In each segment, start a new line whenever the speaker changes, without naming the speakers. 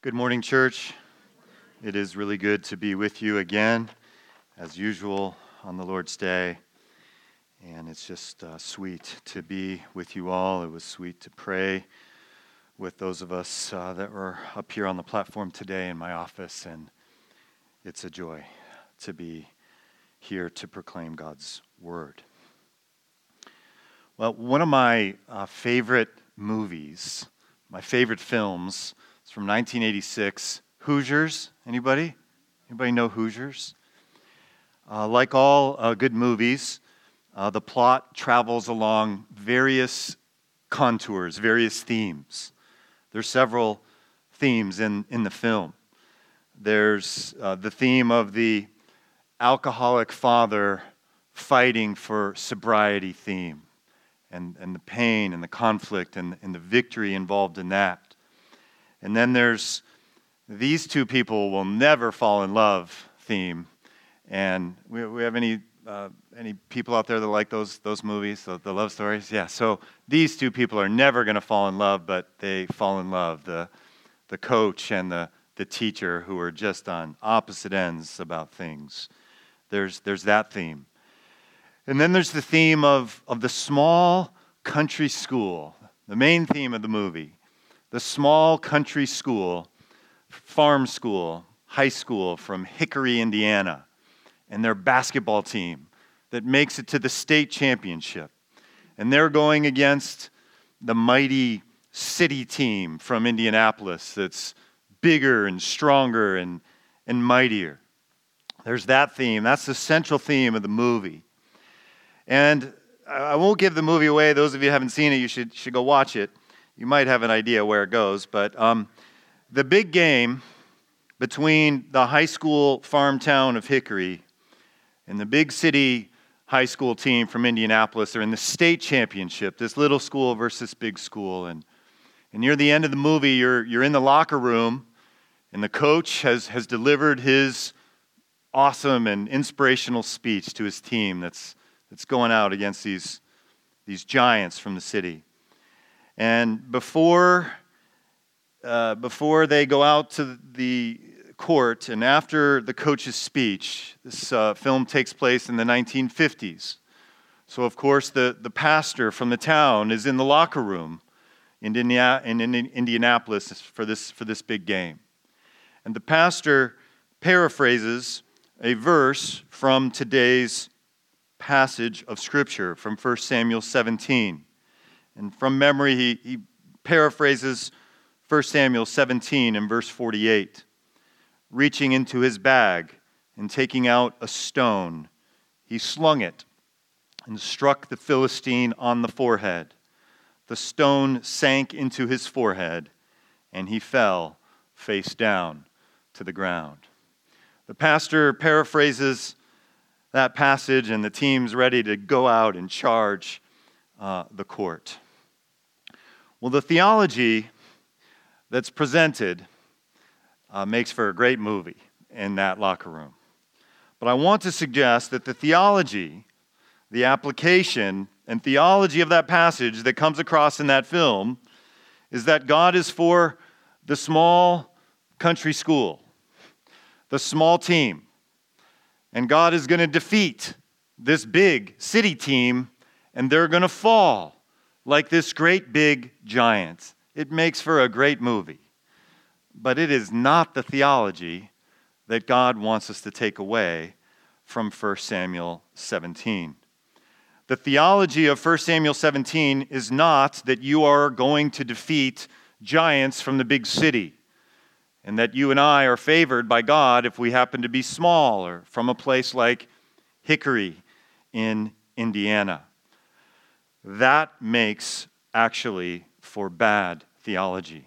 Good morning, church. It is really good to be with you again, as usual, on the Lord's Day. And it's just uh, sweet to be with you all. It was sweet to pray with those of us uh, that were up here on the platform today in my office. And it's a joy to be here to proclaim God's word. Well, one of my uh, favorite movies, my favorite films, is from 1986. Hoosiers. Anybody? Anybody know Hoosiers? Uh, like all uh, good movies, uh, the plot travels along various contours, various themes. There's several themes in, in the film. There's uh, the theme of the alcoholic father fighting for sobriety theme and, and the pain and the conflict and, and the victory involved in that. And then there's these two people will never fall in love theme. And we, we have any, uh, any people out there that like those, those movies, the, the love stories? Yeah, so these two people are never going to fall in love, but they fall in love the, the coach and the, the teacher who are just on opposite ends about things. There's, there's that theme. And then there's the theme of, of the small country school, the main theme of the movie. The small country school, farm school, high school from Hickory, Indiana, and their basketball team that makes it to the state championship. And they're going against the mighty city team from Indianapolis that's bigger and stronger and, and mightier. There's that theme. That's the central theme of the movie. And I won't give the movie away. Those of you haven't seen it, you should, should go watch it. You might have an idea where it goes. But um, the big game between the high school farm town of Hickory and the big city high school team from Indianapolis are in the state championship, this little school versus big school. And, and near the end of the movie, you're, you're in the locker room, and the coach has, has delivered his awesome and inspirational speech to his team that's, that's going out against these, these giants from the city. And before, uh, before they go out to the court and after the coach's speech, this uh, film takes place in the 1950s. So, of course, the, the pastor from the town is in the locker room in, in, in Indianapolis for this, for this big game. And the pastor paraphrases a verse from today's passage of Scripture from 1 Samuel 17. And from memory, he, he paraphrases 1 Samuel 17 and verse 48. Reaching into his bag and taking out a stone, he slung it and struck the Philistine on the forehead. The stone sank into his forehead, and he fell face down to the ground. The pastor paraphrases that passage, and the team's ready to go out and charge uh, the court. Well, the theology that's presented uh, makes for a great movie in that locker room. But I want to suggest that the theology, the application, and theology of that passage that comes across in that film is that God is for the small country school the small team. And God is going to defeat this big city team, and they're going to fall like this great big giant. It makes for a great movie. But it is not the theology that God wants us to take away from 1 Samuel 17. The theology of 1 Samuel 17 is not that you are going to defeat giants from the big city and that you and I are favored by God if we happen to be small or from a place like Hickory in Indiana. That makes actually for bad theology.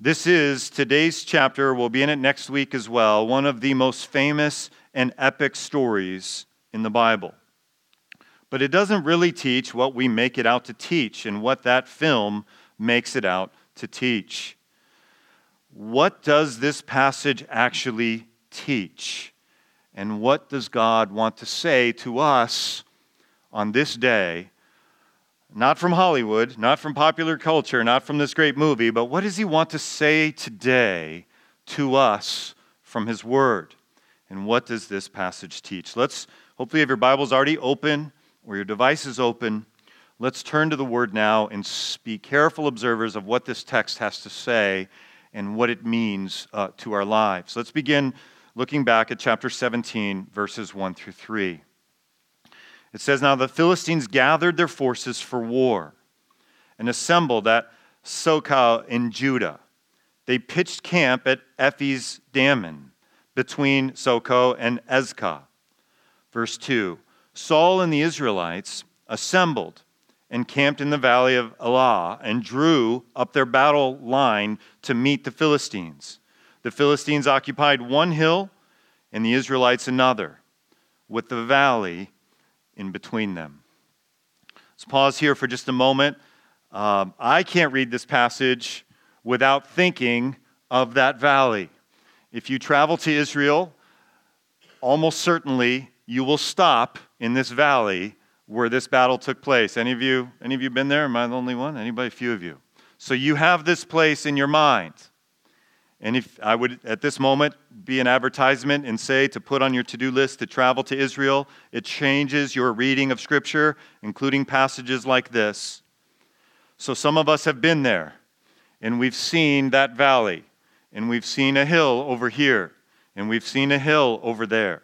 This is today's chapter, we'll be in it next week as well, one of the most famous and epic stories in the Bible. But it doesn't really teach what we make it out to teach and what that film makes it out to teach what does this passage actually teach? And what does God want to say to us on this day? Not from Hollywood, not from popular culture, not from this great movie, but what does He want to say today to us from His Word. And what does this passage teach? Let's hopefully have your Bibles already open or your device is open. Let's turn to the Word now and be careful observers of what this text has to say and what it means uh, to our lives. Let's begin looking back at chapter 17, verses 1 through 3. It says, Now the Philistines gathered their forces for war and assembled at Socoh in Judah. They pitched camp at Ephes Dammim between Socoh and Azekah. Verse 2 Saul and the Israelites assembled and camped in the valley of Elah and drew up their battle line to meet the Philistines. The Philistines occupied one hill and the Israelites another, with the valley in between them. Let's pause here for just a moment. Um, I can't read this passage without thinking of that valley. If you travel to Israel, almost certainly you will stop in this valley where this battle took place. Any of you, any of you been there? Am I the only one? Anybody? A few of you. So you have this place in your mind. And if I would at this moment be an advertisement and say to put on your to do list to travel to Israel, it changes your reading of Scripture, including passages like this. So some of us have been there, and we've seen that valley, and we've seen a hill over here, and we've seen a hill over there.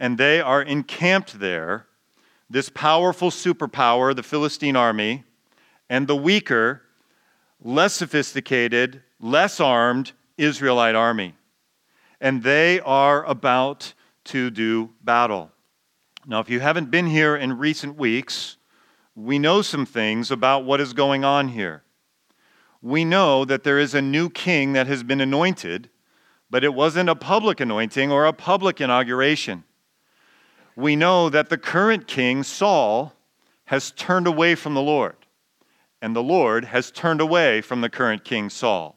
And they are encamped there, this powerful superpower, the Philistine army, and the weaker, less sophisticated, less armed Israelite army. And they are about to do battle. Now, if you haven't been here in recent weeks, we know some things about what is going on here. We know that there is a new king that has been anointed, but it wasn't a public anointing or a public inauguration. We know that the current king, Saul, has turned away from the Lord, and the Lord has turned away from the current king, Saul.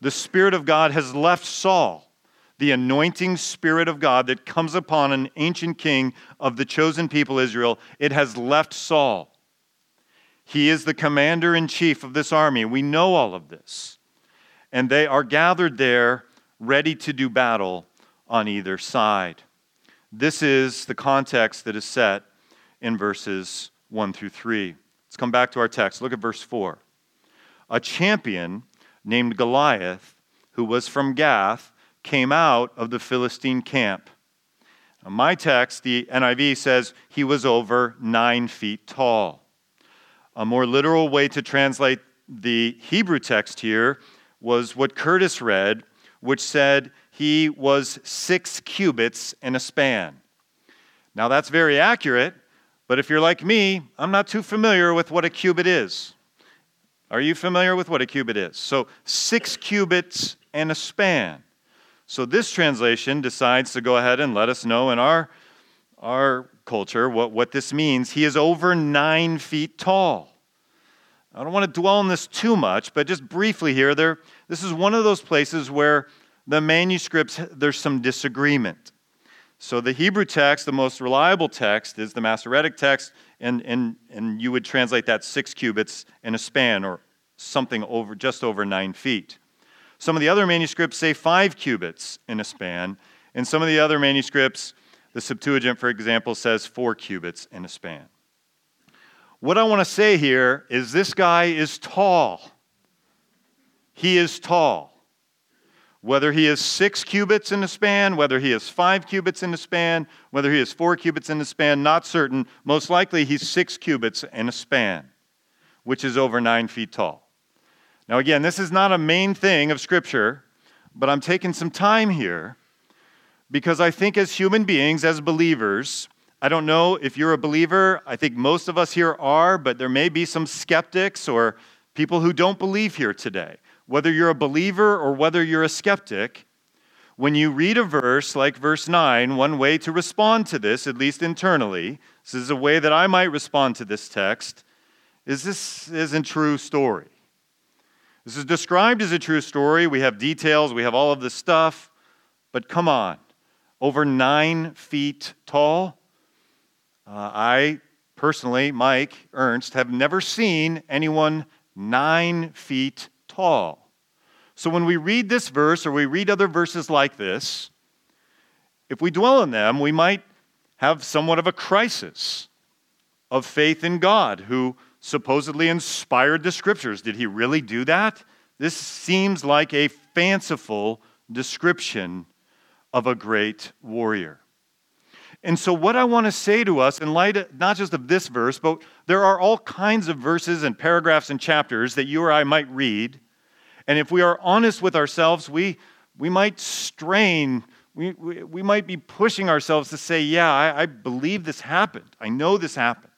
The Spirit of God has left Saul, the anointing Spirit of God that comes upon an ancient king of the chosen people Israel, it has left Saul. He is the commander in chief of this army. We know all of this. And they are gathered there, ready to do battle on either side. This is the context that is set in verses 1 through 3. Let's come back to our text. Look at verse 4. A champion named Goliath, who was from Gath, came out of the Philistine camp. Now, my text, the NIV, says he was over nine feet tall. A more literal way to translate the Hebrew text here was what Curtis read, which said he was six cubits in a span. Now, that's very accurate, but if you're like me, I'm not too familiar with what a cubit is. Are you familiar with what a cubit is? So, six cubits and a span. So, this translation decides to go ahead and let us know in our, our culture what, what this means. He is over nine feet tall. I don't want to dwell on this too much, but just briefly here, there, this is one of those places where the manuscripts, there's some disagreement. So the Hebrew text, the most reliable text, is the Masoretic text, and, and, and you would translate that six cubits in a span or something over just over nine feet. Some of the other manuscripts say five cubits in a span, and some of the other manuscripts, the Septuagint, for example, says four cubits in a span. What I want to say here is this guy is tall. He is tall. Whether he is six cubits in a span, whether he is five cubits in a span, whether he is four cubits in a span, not certain. Most likely he's six cubits in a span, which is over nine feet tall. Now, again, this is not a main thing of Scripture, but I'm taking some time here because I think as human beings, as believers, I don't know if you're a believer. I think most of us here are, but there may be some skeptics or people who don't believe here today whether you're a believer or whether you're a skeptic, when you read a verse like verse 9, one way to respond to this, at least internally, this is a way that I might respond to this text, is this isn't true story. This is described as a true story. We have details, we have all of this stuff, but come on, over nine feet tall. Uh, I personally, Mike Ernst, have never seen anyone nine feet tall. So when we read this verse or we read other verses like this, if we dwell on them, we might have somewhat of a crisis of faith in God who supposedly inspired the scriptures. Did he really do that? This seems like a fanciful description of a great warrior. And so, what I want to say to us, in light of, not just of this verse, but there are all kinds of verses and paragraphs and chapters that you or I might read. And if we are honest with ourselves, we, we might strain, we, we, we might be pushing ourselves to say, Yeah, I, I believe this happened. I know this happened.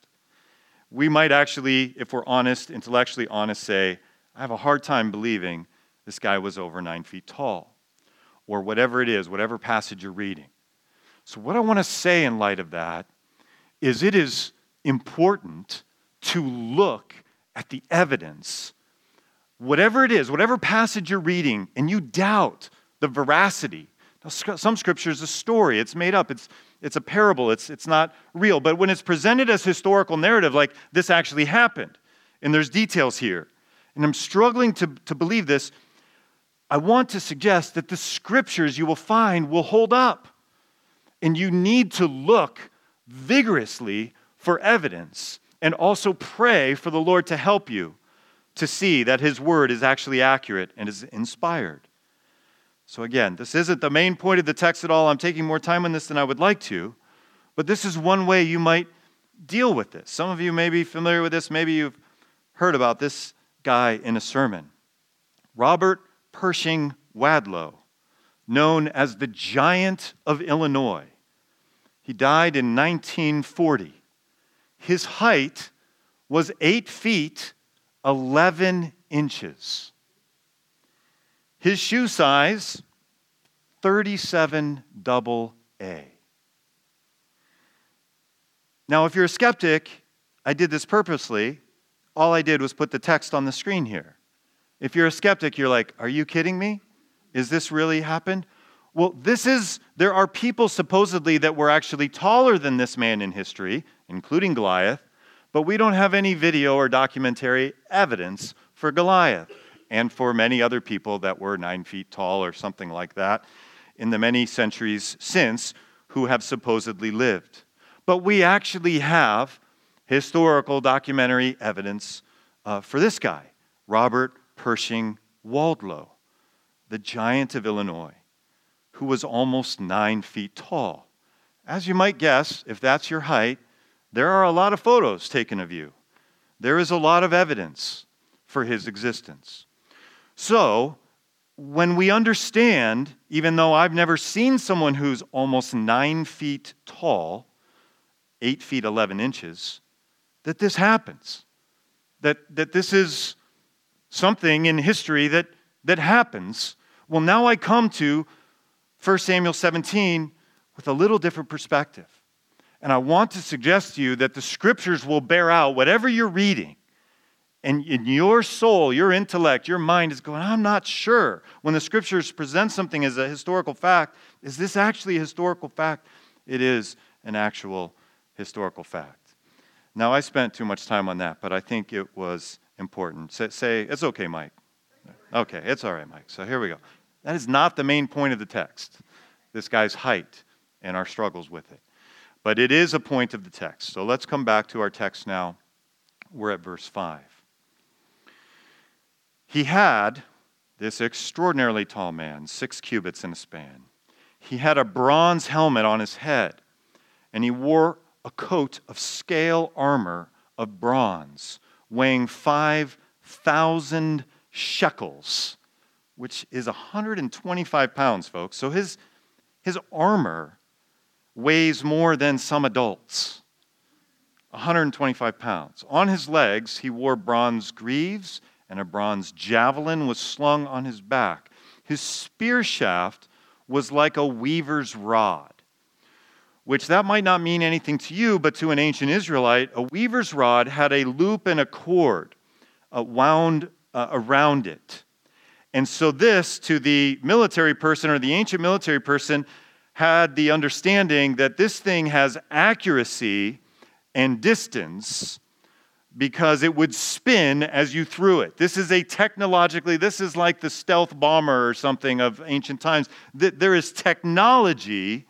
We might actually, if we're honest, intellectually honest, say, I have a hard time believing this guy was over nine feet tall, or whatever it is, whatever passage you're reading. So, what I want to say in light of that is it is important to look at the evidence, whatever it is, whatever passage you're reading, and you doubt the veracity. Now, some scripture is a story, it's made up, it's, it's a parable, it's, it's not real. But when it's presented as historical narrative, like this actually happened, and there's details here, and I'm struggling to, to believe this, I want to suggest that the scriptures you will find will hold up. And you need to look vigorously for evidence and also pray for the Lord to help you to see that His word is actually accurate and is inspired. So, again, this isn't the main point of the text at all. I'm taking more time on this than I would like to, but this is one way you might deal with this. Some of you may be familiar with this, maybe you've heard about this guy in a sermon. Robert Pershing Wadlow, known as the Giant of Illinois. He died in 1940. His height was 8 feet 11 inches. His shoe size, 37 double A. Now, if you're a skeptic, I did this purposely all I did was put the text on the screen here. If you're a skeptic, you're like, are you kidding me? Is this really happened? Well, this is, there are people supposedly that were actually taller than this man in history, including Goliath, but we don't have any video or documentary evidence for Goliath and for many other people that were nine feet tall or something like that in the many centuries since who have supposedly lived. But we actually have historical documentary evidence uh, for this guy, Robert Pershing Wadlow, the giant of Illinois, who was almost nine feet tall. As you might guess, if that's your height, there are a lot of photos taken of you. There is a lot of evidence for his existence. So, when we understand, even though I've never seen someone who's almost nine feet tall, eight feet 11 inches, that this happens, that, that this is something in history that, that happens. Well, now I come to 1 Samuel 17 with a little different perspective. And I want to suggest to you that the scriptures will bear out whatever you're reading. And in your soul, your intellect, your mind is going, I'm not sure. When the scriptures present something as a historical fact, is this actually a historical fact? It is an actual historical fact. Now, I spent too much time on that, but I think it was important. Say, say, it's okay, Mike. Okay, it's all right, Mike. So here we go. That is not the main point of the text, this guy's height and our struggles with it. But it is a point of the text. So let's come back to our text now. We're at verse 5. He had, this extraordinarily tall man, six cubits in a span. He had a bronze helmet on his head, and he wore a coat of scale armor of bronze, weighing 5,000 shekels, which is 125 pounds, folks. So his, his armor weighs more than some adults. 125 pounds. On his legs, he wore bronze greaves, and a bronze javelin was slung on his back. His spear shaft was like a weaver's rod which that might not mean anything to you, but to an ancient Israelite, a weaver's rod had a loop and a cord uh, wound uh, around it. And so, this to the military person or the ancient military person had the understanding that this thing has accuracy and distance because it would spin as you threw it. This is a technologically, this is like the stealth bomber or something of ancient times. There is technology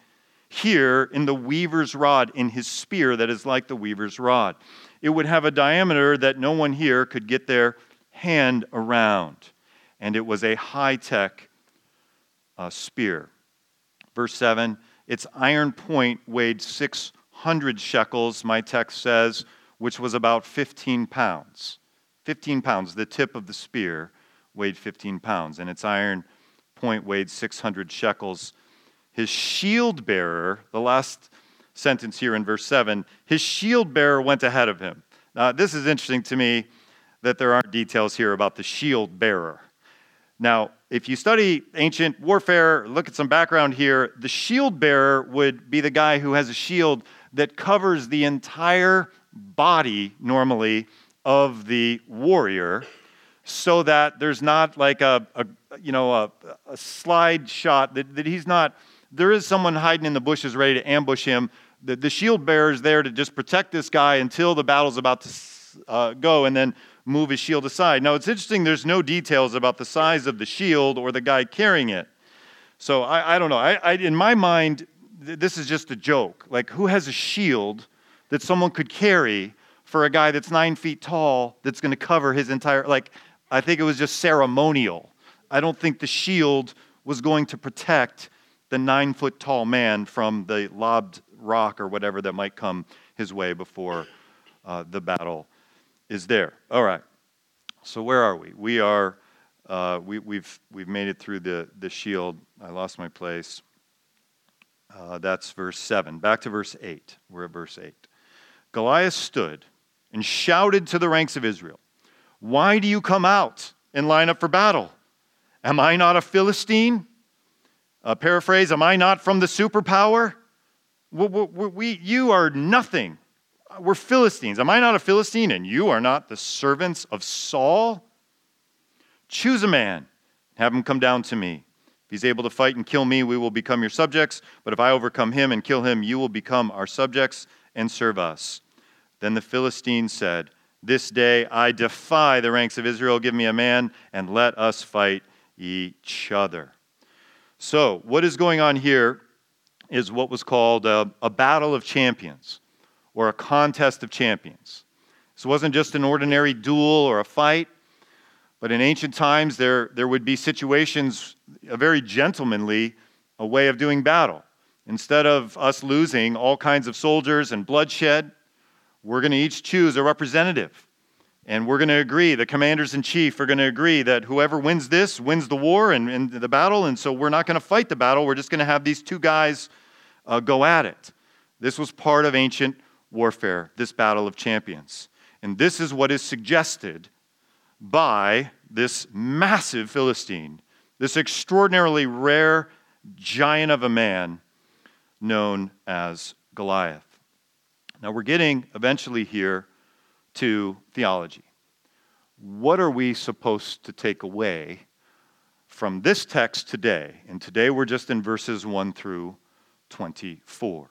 here in the weaver's rod, in his spear that is like the weaver's rod. It would have a diameter that no one here could get their hand around. And it was a high tech uh, spear. Verse 7 its iron point weighed 600 shekels, my text says, which was about 15 pounds. 15 pounds. The tip of the spear weighed 15 pounds, and its iron point weighed 600 shekels. His shield bearer, the last sentence here in verse 7, his shield bearer went ahead of him. Now, this is interesting to me that there aren't details here about the shield bearer. Now, if you study ancient warfare, look at some background here, the shield bearer would be the guy who has a shield that covers the entire body, normally, of the warrior so that there's not like a, a you know a, a slide shot that, that he's not there is someone hiding in the bushes ready to ambush him. The, the shield bearer is there to just protect this guy until the battle's about to uh, go and then move his shield aside. Now it's interesting there's no details about the size of the shield or the guy carrying it. So i, I don't know. I, I, in my mind th- this is just a joke. Like who has a shield that someone could carry for a guy that's nine feet tall that's going to cover his entire like i think it was just ceremonial. I don't think the shield was going to protect the nine foot tall man from the lobbed rock or whatever that might come his way before uh, the battle is there all right so where are we we are uh, we, we've, we've made it through the, the shield i lost my place uh, that's verse 7 back to verse 8 we're at verse 8 Goliath stood and shouted to the ranks of Israel, Why do you come out and line up for battle? Am I not a Philistine? A paraphrase, Am I not from the superpower? We, we, we, you are nothing. We're Philistines. Am I not a Philistine and you are not the servants of Saul? Choose a man, have him come down to me. If he's able to fight and kill me, we will become your subjects. But if I overcome him and kill him, you will become our subjects and serve us. Then the Philistines said, This day I defy the ranks of Israel. Give me a man, and let us fight each other. So, what is going on here is what was called a, a battle of champions or a contest of champions. This wasn't just an ordinary duel or a fight, but in ancient times there, there would be situations, a very gentlemanly a way of doing battle. Instead of us losing all kinds of soldiers and bloodshed, we're going to each choose a representative. And we're going to agree, the commanders in chief are going to agree that whoever wins this wins the war and, and the battle. And so we're not going to fight the battle. We're just going to have these two guys uh, go at it. This was part of ancient warfare, this battle of champions. And this is what is suggested by this massive Philistine, this extraordinarily rare giant of a man known as Goliath. Now we're getting eventually here to theology. What are we supposed to take away from this text today? And today we're just in verses 1 through 24.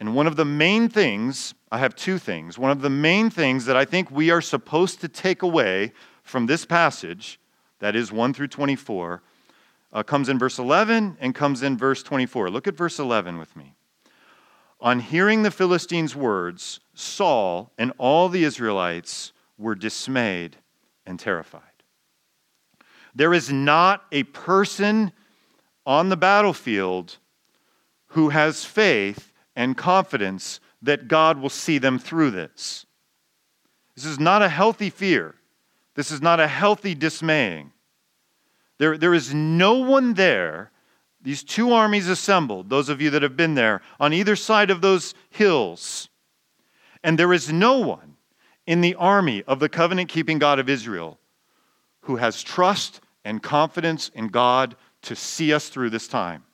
And one of the main things, I have two things. One of the main things that I think we are supposed to take away from this passage, that is 1 through 24, uh, comes in verse 11 and comes in verse 24. Look at verse 11 with me. On hearing the Philistines' words, Saul and all the Israelites were dismayed and terrified. There is not a person on the battlefield who has faith and confidence that God will see them through this. This is not a healthy fear. This is not a healthy dismaying. There, there is no one there, these two armies assembled, those of you that have been there, on either side of those hills. And there is no one in the army of the covenant keeping God of Israel who has trust and confidence in God to see us through this time.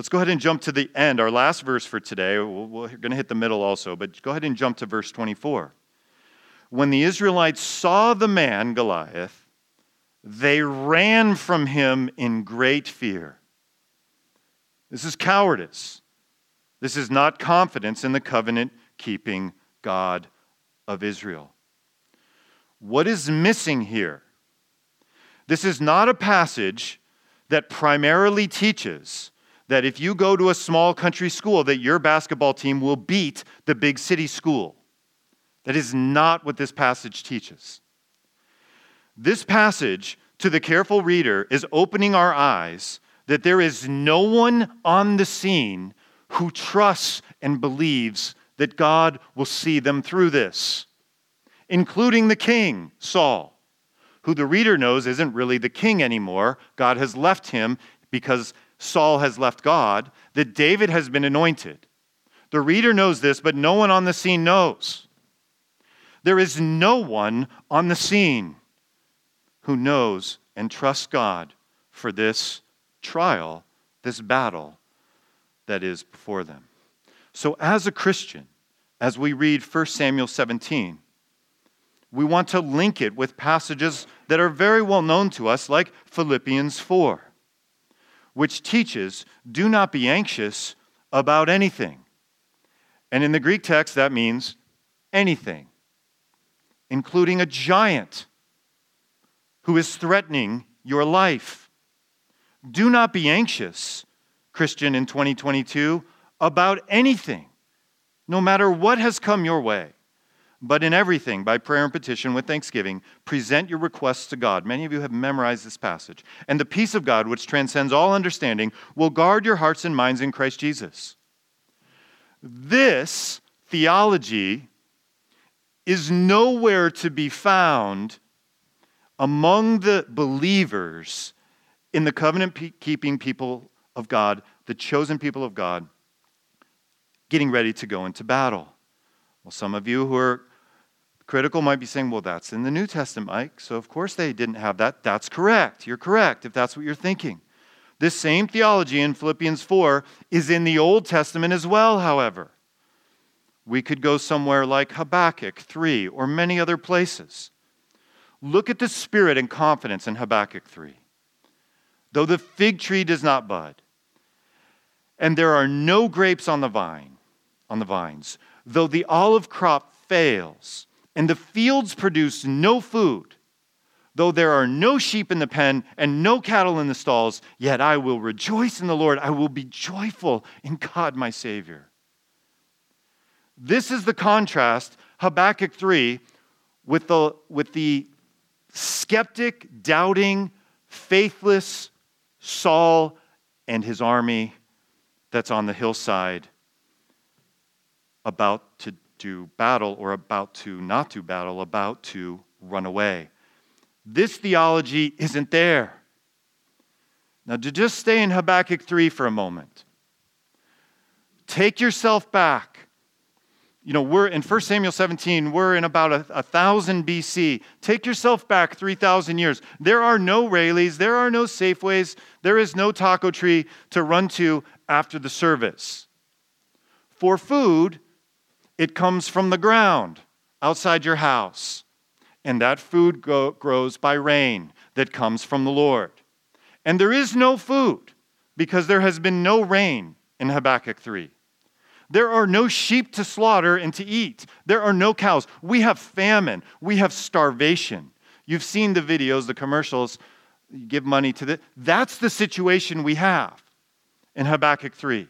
Let's go ahead and jump to the end, our last verse for today. We're going to hit the middle also, but go ahead and jump to verse 24. When the Israelites saw the man, Goliath, they ran from him in great fear. This is cowardice. This is not confidence in the covenant keeping God of Israel. What is missing here? This is not a passage that primarily teaches that if you go to a small country school that your basketball team will beat the big city school. That is not what this passage teaches. This passage to the careful reader is opening our eyes that there is no one on the scene who trusts and believes that God will see them through this, including the king, Saul, who the reader knows isn't really the king anymore. God has left him because Saul has left God, that David has been anointed. The reader knows this, but no one on the scene knows. There is no one on the scene who knows and trusts God for this trial, this battle that is before them. So, as a Christian, as we read 1 Samuel 17, we want to link it with passages that are very well known to us, like Philippians 4, which teaches do not be anxious about anything. And in the Greek text, that means anything, including a giant who is threatening your life. Do not be anxious, Christian in 2022, about anything, no matter what has come your way. But in everything, by prayer and petition with thanksgiving, present your requests to God. Many of you have memorized this passage. And the peace of God, which transcends all understanding, will guard your hearts and minds in Christ Jesus. This theology is nowhere to be found among the believers in the covenant keeping people of God, the chosen people of God, getting ready to go into battle. Well, some of you who are critical might be saying, well, that's in the New Testament, Mike, so of course they didn't have that. That's correct. You're correct if that's what you're thinking. This same theology in Philippians 4 is in the Old Testament as well, however. We could go somewhere like Habakkuk 3 or many other places. Look at the spirit and confidence in Habakkuk 3. Though the fig tree does not bud, and there are no grapes on the vine, on the vines, though the olive crop fails, and the fields produce no food, though there are no sheep in the pen and no cattle in the stalls, yet I will rejoice in the Lord. I will be joyful in God my Savior. This is the contrast, Habakkuk 3, with the, with the skeptic, doubting, faithless Saul and his army that's on the hillside about to battle or about to not do battle, about to run away. This theology isn't there. Now, to just stay in Habakkuk 3 for a moment, take yourself back you know, we're in 1 Samuel 17, we're in about a, a thousand BC. Take yourself back 3,000 years. There are no Raley's, there are no Safeways, there is no taco tree to run to after the service. For food, it comes from the ground outside your house. And that food go, grows by rain that comes from the Lord. And there is no food because there has been no rain in Habakkuk 3. There are no sheep to slaughter and to eat. There are no cows. We have famine. We have starvation. You've seen the videos, the commercials. You give money to the. That's the situation we have in Habakkuk 3.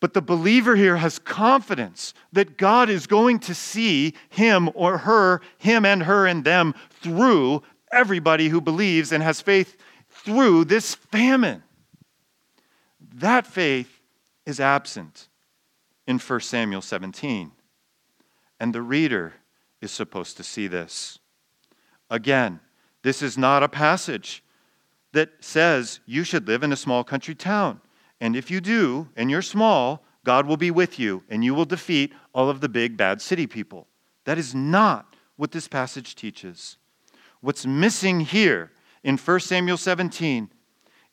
But the believer here has confidence that God is going to see him or her, him and her and them through everybody who believes and has faith through this famine. That faith is absent in 1 Samuel 17. And the reader is supposed to see this. Again, this is not a passage that says you should live in a small country town. And if you do, and you're small, God will be with you and you will defeat all of the big bad city people. That is not what this passage teaches. What's missing here in 1 Samuel 17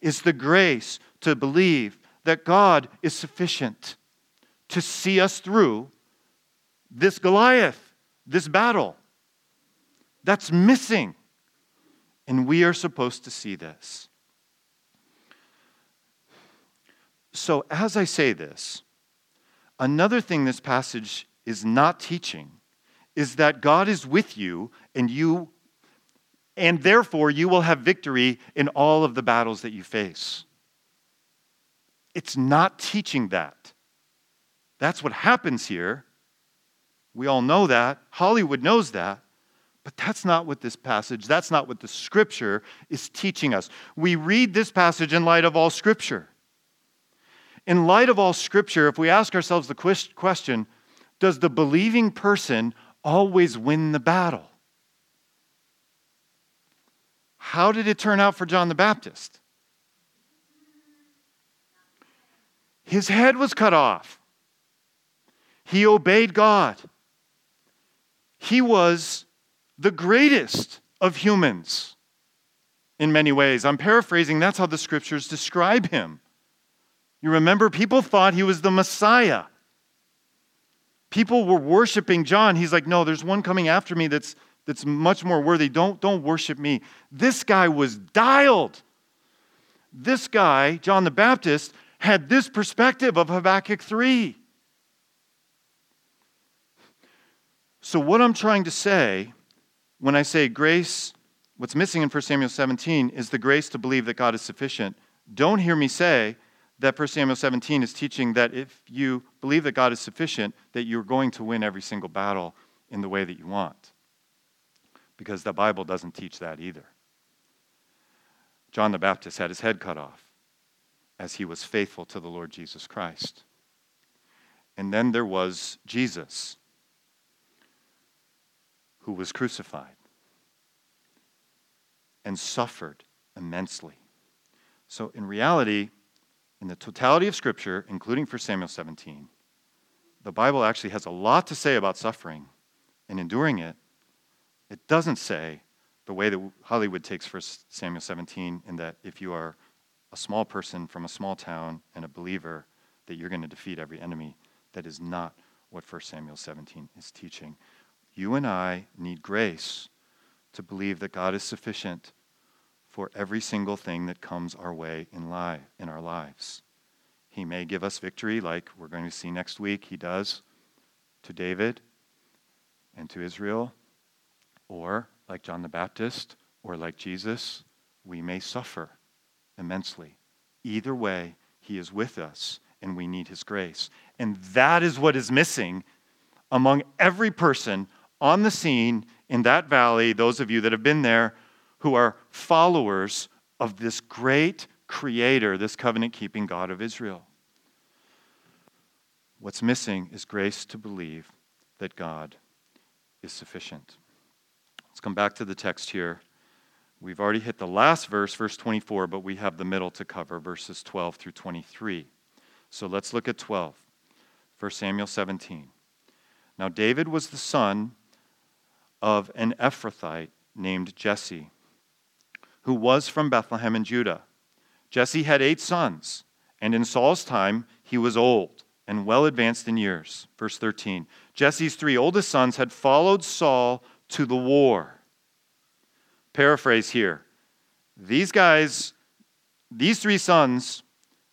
is the grace to believe that God is sufficient to see us through this Goliath, this battle. That's missing. And we are supposed to see this. So, as I say this, another thing this passage is not teaching is that God is with you and you and therefore you will have victory in all of the battles that you face. It's not teaching that. That's what happens here. We all know that. Hollywood knows that. But that's not what this passage, that's not what the scripture is teaching us. We read this passage in light of all scripture. In light of all scripture, if we ask ourselves the question, does the believing person always win the battle? How did it turn out for John the Baptist? His head was cut off. He obeyed God. He was the greatest of humans in many ways. I'm paraphrasing, that's how the scriptures describe him. You remember, people thought he was the Messiah. People were worshiping John. He's like, no, there's one coming after me that's, that's much more worthy. Don't, don't worship me. This guy was dialed. This guy, John the Baptist, had this perspective of Habakkuk 3. So, what I'm trying to say when I say grace, what's missing in 1 Samuel 17 is the grace to believe that God is sufficient. Don't hear me say that 1 Samuel 17 is teaching that if you believe that God is sufficient, that you're going to win every single battle in the way that you want. Because the Bible doesn't teach that either. John the Baptist had his head cut off as he was faithful to the Lord Jesus Christ. And then there was Jesus who was crucified and suffered immensely. So, in reality, in the totality of Scripture, including 1 Samuel 17, the Bible actually has a lot to say about suffering and enduring it. It doesn't say the way that Hollywood takes 1 Samuel 17, in that if you are a small person from a small town and a believer, that you're going to defeat every enemy. That is not what 1 Samuel 17 is teaching. You and I need grace to believe that God is sufficient for every single thing that comes our way in, life, in our lives. He may give us victory, like we're going to see next week, he does to David and to Israel, or like John the Baptist, or like Jesus, we may suffer immensely. Either way, he is with us, and we need his grace. And that is what is missing among every person on the scene in that valley, those of you that have been there who are followers of this great creator, this covenant keeping God of Israel. What's missing is grace to believe that God is sufficient. Let's come back to the text here. We've already hit the last verse, verse 24, but we have the middle to cover, verses 12 through 23. So let's look at 12. 1 Samuel 17. Now, David was the son of an Ephrathite named Jesse, who was from Bethlehem in Judah. Jesse had eight sons, and in Saul's time he was old and well advanced in years. Verse 13 Jesse's three oldest sons had followed Saul to the war. Paraphrase here. These guys, these three sons,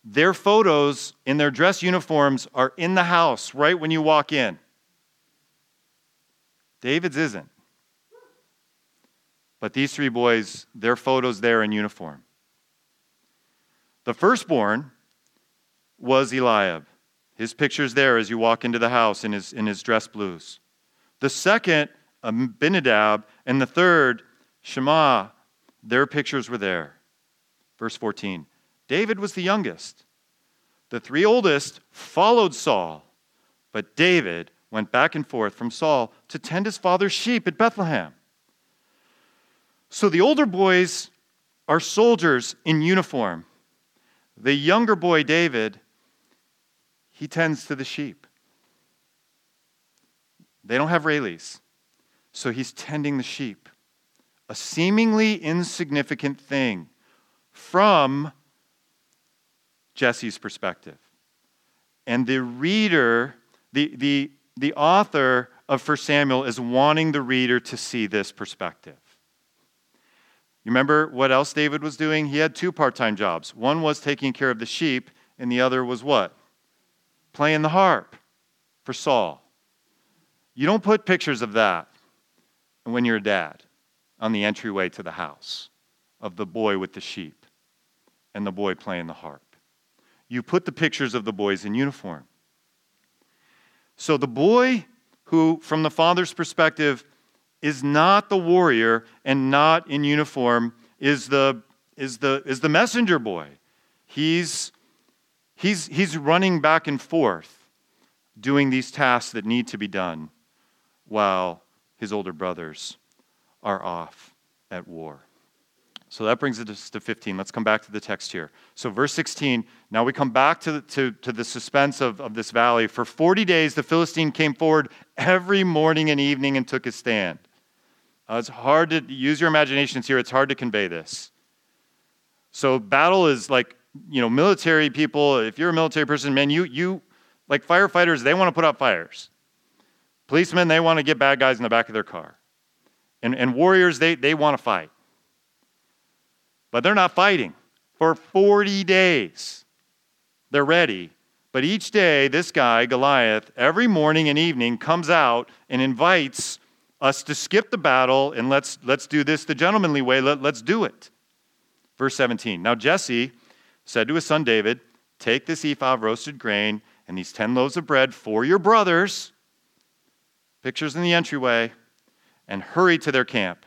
their photos in their dress uniforms are in the house right when you walk in. David's isn't. But these three boys, their photos there in uniform. The firstborn was Eliab. His picture's there as you walk into the house in his, in his dress blues. The second, Abinadab, and the third, Shammah, their pictures were there. Verse 14 David was the youngest. The three oldest followed Saul, but David went back and forth from Saul to tend his father's sheep at Bethlehem. So the older boys are soldiers in uniform. The younger boy, David, he tends to the sheep. They don't have Raley's, so he's tending the sheep. A seemingly insignificant thing from Jesse's perspective. And the reader, the, the, the author of 1 Samuel is wanting the reader to see this perspective. You remember what else David was doing? He had two part time jobs. One was taking care of the sheep, and the other was what? Playing the harp for Saul. You don't put pictures of that when you're a dad on the entryway to the house of the boy with the sheep and the boy playing the harp. You put the pictures of the boys in uniform. So the boy who, from the father's perspective, is not the warrior and not in uniform is the, is the, is the messenger boy. He's, he's, he's running back and forth doing these tasks that need to be done while his older brothers are off at war. So that brings us to 15. Let's come back to the text here. So, verse 16, now we come back to, to, to the suspense of, of this valley. For 40 days, the Philistine came forward every morning and evening and took his stand. Uh, it's hard to use your imaginations here, it's hard to convey this. So, battle is like, you know, military people, if you're a military person, man, you, you like firefighters, they want to put out fires. Policemen, they want to get bad guys in the back of their car. And, and warriors, they, they want to fight. But they're not fighting for 40 days. They're ready. But each day, this guy, Goliath, every morning and evening comes out and invites us to skip the battle and let's, let's do this the gentlemanly way. Let, let's do it. Verse 17. Now Jesse said to his son David, Take this ephah of roasted grain and these 10 loaves of bread for your brothers, pictures in the entryway, and hurry to their camp.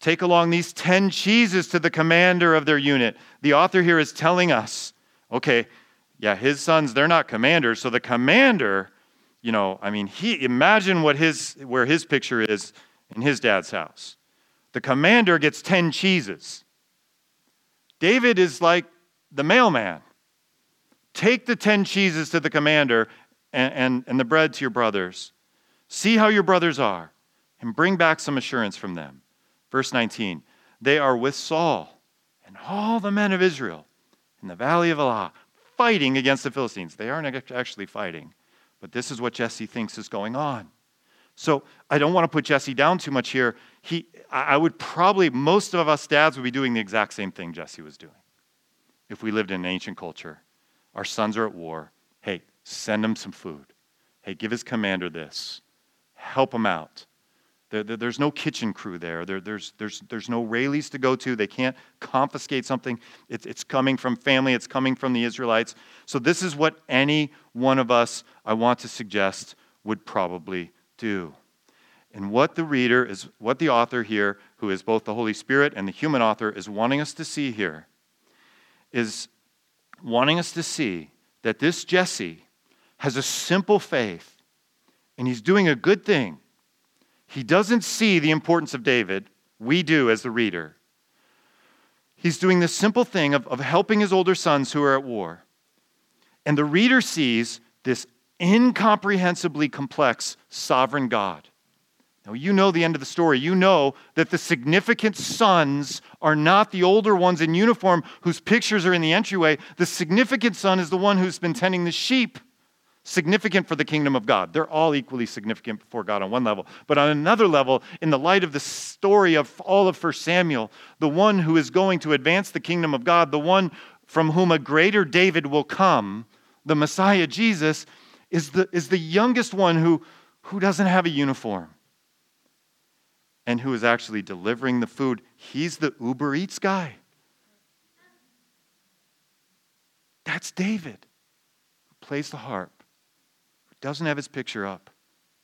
Take along these 10 cheeses to the commander of their unit. The author here is telling us, okay, yeah, his sons, they're not commanders, so the commander, you know, I mean, he imagine what his where his picture is in his dad's house. The commander gets 10 cheeses. David is like the mailman. Take the 10 cheeses to the commander and, and, and the bread to your brothers. See how your brothers are and bring back some assurance from them. Verse 19 They are with Saul and all the men of Israel in the valley of Elah, fighting against the Philistines. They aren't actually fighting, but this is what Jesse thinks is going on. So I don't want to put Jesse down too much here. He, I would probably, most of us dads would be doing the exact same thing Jesse was doing if we lived in an ancient culture. Our sons are at war. Hey, send them some food. Hey, give his commander this. Help him out. There, there, there's no kitchen crew there. there. there's, there's, there's no Raley's to go to. They can't confiscate something. It, it's coming from family, it's coming from the Israelites. So, this is what any one of us, I want to suggest, would probably do. And what the reader is, what the author here, who is both the Holy Spirit and the human author, is wanting us to see here, is wanting us to see that this Jesse has a simple faith and he's doing a good thing he doesn't see the importance of David. We do as the reader. He's doing this simple thing of, of helping his older sons who are at war. And the reader sees this incomprehensibly complex sovereign God. Now, you know the end of the story. You know that the significant sons are not the older ones in uniform whose pictures are in the entryway. The significant son is the one who's been tending the sheep significant for the kingdom of God. They're all equally significant before God on one level. But on another level, in the light of the story of all of 1 Samuel, the one who is going to advance the kingdom of God, the one from whom a greater David will come, the Messiah Jesus, is the, is the youngest one who, who doesn't have a uniform and who is actually delivering the food. He's the Uber Eats guy. That's David, plays the harp doesn't have his picture up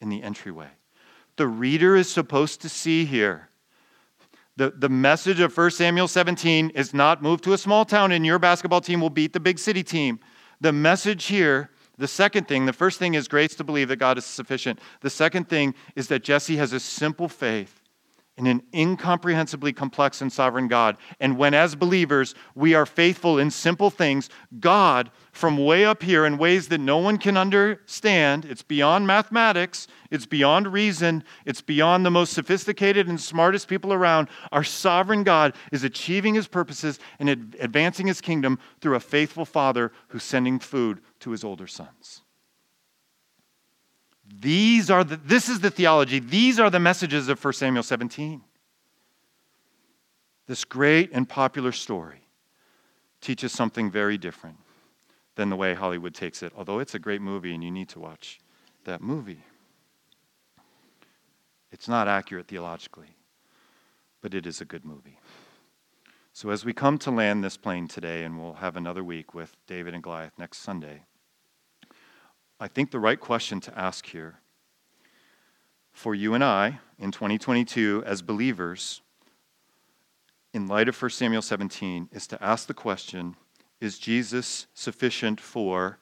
in the entryway. The reader is supposed to see here. The, the message of 1 Samuel 17 is not move to a small town and your basketball team will beat the big city team. The message here, the second thing, the first thing is grace to believe that God is sufficient. The second thing is that Jesse has a simple faith in an incomprehensibly complex and sovereign God. And when, as believers, we are faithful in simple things, God, from way up here in ways that no one can understand, it's beyond mathematics, it's beyond reason, it's beyond the most sophisticated and smartest people around, our sovereign God is achieving his purposes and advancing his kingdom through a faithful father who's sending food to his older sons. These are the, this is the theology. These are the messages of 1 Samuel 17. This great and popular story teaches something very different than the way Hollywood takes it, although it's a great movie and you need to watch that movie. It's not accurate theologically, but it is a good movie. So, as we come to land this plane today, and we'll have another week with David and Goliath next Sunday, I think the right question to ask here for you and I in 2022 as believers, in light of 1 Samuel 17, is to ask the question Is Jesus sufficient for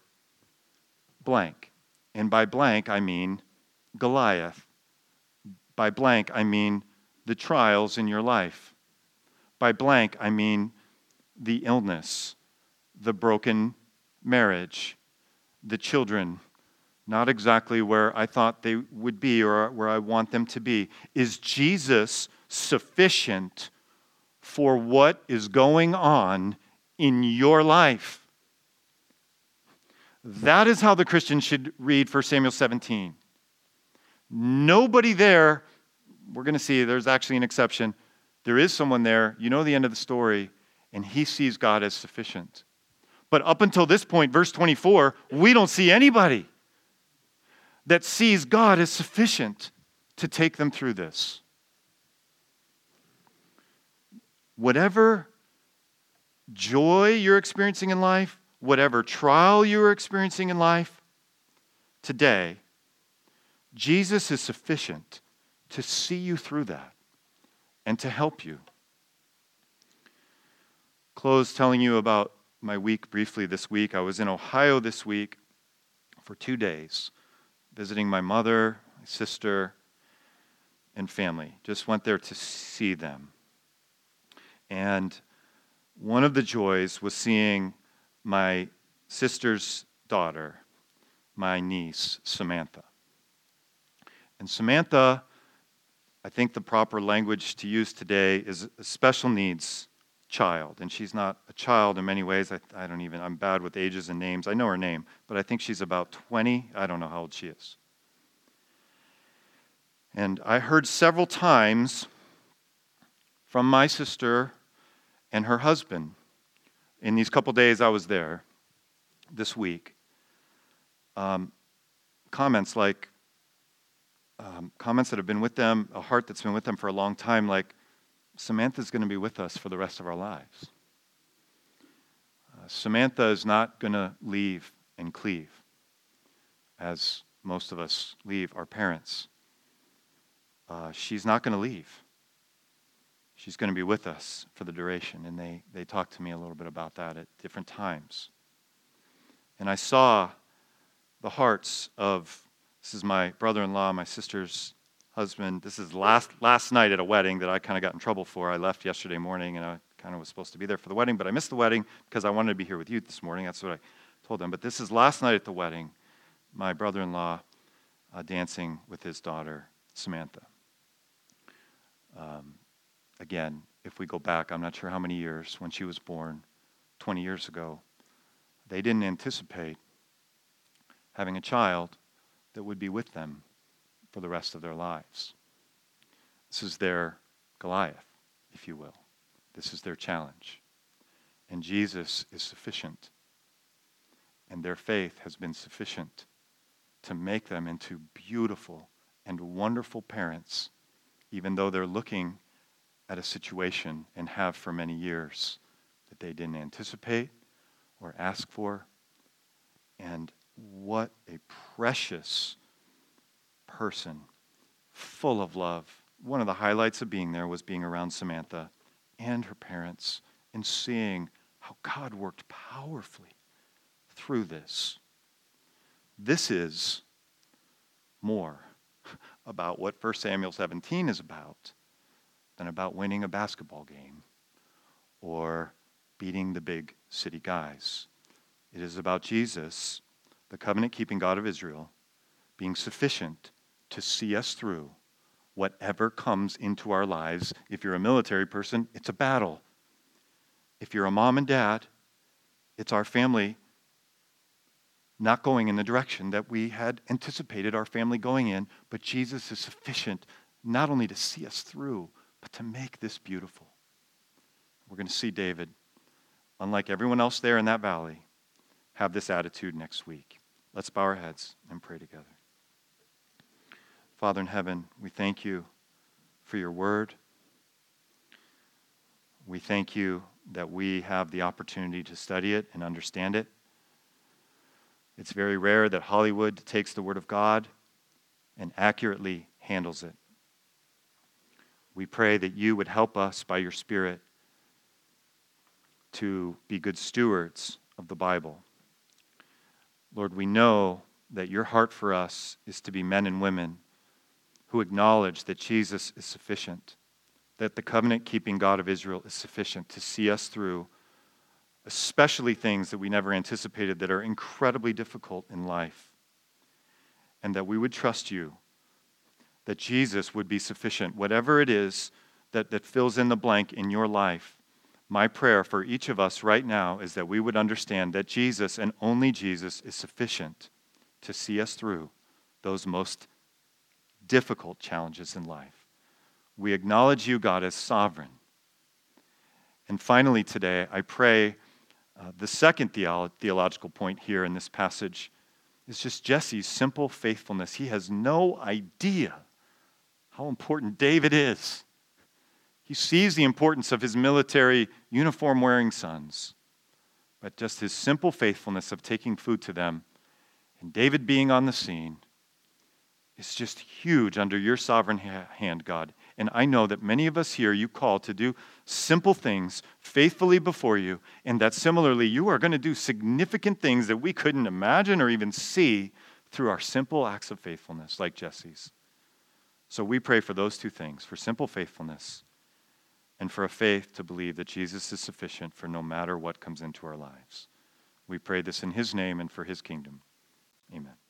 blank? And by blank, I mean Goliath. By blank, I mean the trials in your life. By blank, I mean the illness, the broken marriage, the children not exactly where I thought they would be or where I want them to be. Is Jesus sufficient for what is going on in your life? That is how the Christian should read 1 Samuel 17. Nobody there, we're going to see there's actually an exception. There is someone there, you know the end of the story, and he sees God as sufficient. But up until this point, verse 24, we don't see anybody that sees God as sufficient to take them through this. Whatever joy you're experiencing in life, whatever trial you're experiencing in life, today, Jesus is sufficient to see you through that and to help you. Close telling you about my week briefly this week. I was in Ohio this week for two days visiting my mother, my sister, and family. Just went there to see them. And one of the joys was seeing my sister's daughter, my niece, Samantha. And Samantha, I think the proper language to use today is a special needs child. And she's not a child in many ways. I, I don't even, I'm bad with ages and names. I know her name, but I think she's about 20. I don't know how old she is. And I heard several times from my sister and her husband in these couple days I was there this week um, comments like, um, comments that have been with them, a heart that's been with them for a long time, like, Samantha's going to be with us for the rest of our lives. Uh, Samantha is not going to leave and cleave as most of us leave our parents. Uh, she's not going to leave. She's going to be with us for the duration. And they, they talked to me a little bit about that at different times. And I saw the hearts of this is my brother in law, my sister's husband. This is last, last night at a wedding that I kind of got in trouble for. I left yesterday morning and I kind of was supposed to be there for the wedding, but I missed the wedding because I wanted to be here with you this morning. That's what I told them. But this is last night at the wedding, my brother in law uh, dancing with his daughter, Samantha. Um, again, if we go back, I'm not sure how many years, when she was born, 20 years ago, they didn't anticipate having a child that would be with them for the rest of their lives. This is their Goliath, if you will. This is their challenge. And Jesus is sufficient. And their faith has been sufficient to make them into beautiful and wonderful parents, even though they're looking at a situation and have for many years that they didn't anticipate or ask for. And what a precious person, full of love. One of the highlights of being there was being around Samantha and her parents and seeing how God worked powerfully through this. This is more about what 1 Samuel 17 is about than about winning a basketball game or beating the big city guys. It is about Jesus, the covenant keeping God of Israel, being sufficient to see us through whatever comes into our lives. If you're a military person, it's a battle. If you're a mom and dad, it's our family not going in the direction that we had anticipated our family going in, but Jesus is sufficient not only to see us through, but to make this beautiful. We're going to see David, unlike everyone else there in that valley, have this attitude next week. Let's bow our heads and pray together. Father in heaven, we thank you for your word. We thank you that we have the opportunity to study it and understand it. It's very rare that Hollywood takes the Word of God and accurately handles it. We pray that you would help us by your Spirit to be good stewards of the Bible. Lord, we know that your heart for us is to be men and women who acknowledge that Jesus is sufficient, that the covenant keeping God of Israel is sufficient to see us through, especially things that we never anticipated that are incredibly difficult in life, and that we would trust you, that Jesus would be sufficient, whatever it is that, that fills in the blank in your life. My prayer for each of us right now is that we would understand that Jesus and only Jesus is sufficient to see us through those most difficult challenges in life. We acknowledge you, God, as sovereign. And finally, today, I pray uh, the second theolo- theological point here in this passage is just Jesse's simple faithfulness. He has no idea how important David is. He sees the importance of his military uniform wearing sons, but just his simple faithfulness of taking food to them and David being on the scene is just huge under your sovereign hand, God. And I know that many of us here you call to do simple things faithfully before you, and that similarly you are going to do significant things that we couldn't imagine or even see through our simple acts of faithfulness, like Jesse's. So we pray for those two things for simple faithfulness and for a faith to believe that Jesus is sufficient for no matter what comes into our lives. We pray this in his name and for his kingdom. Amen.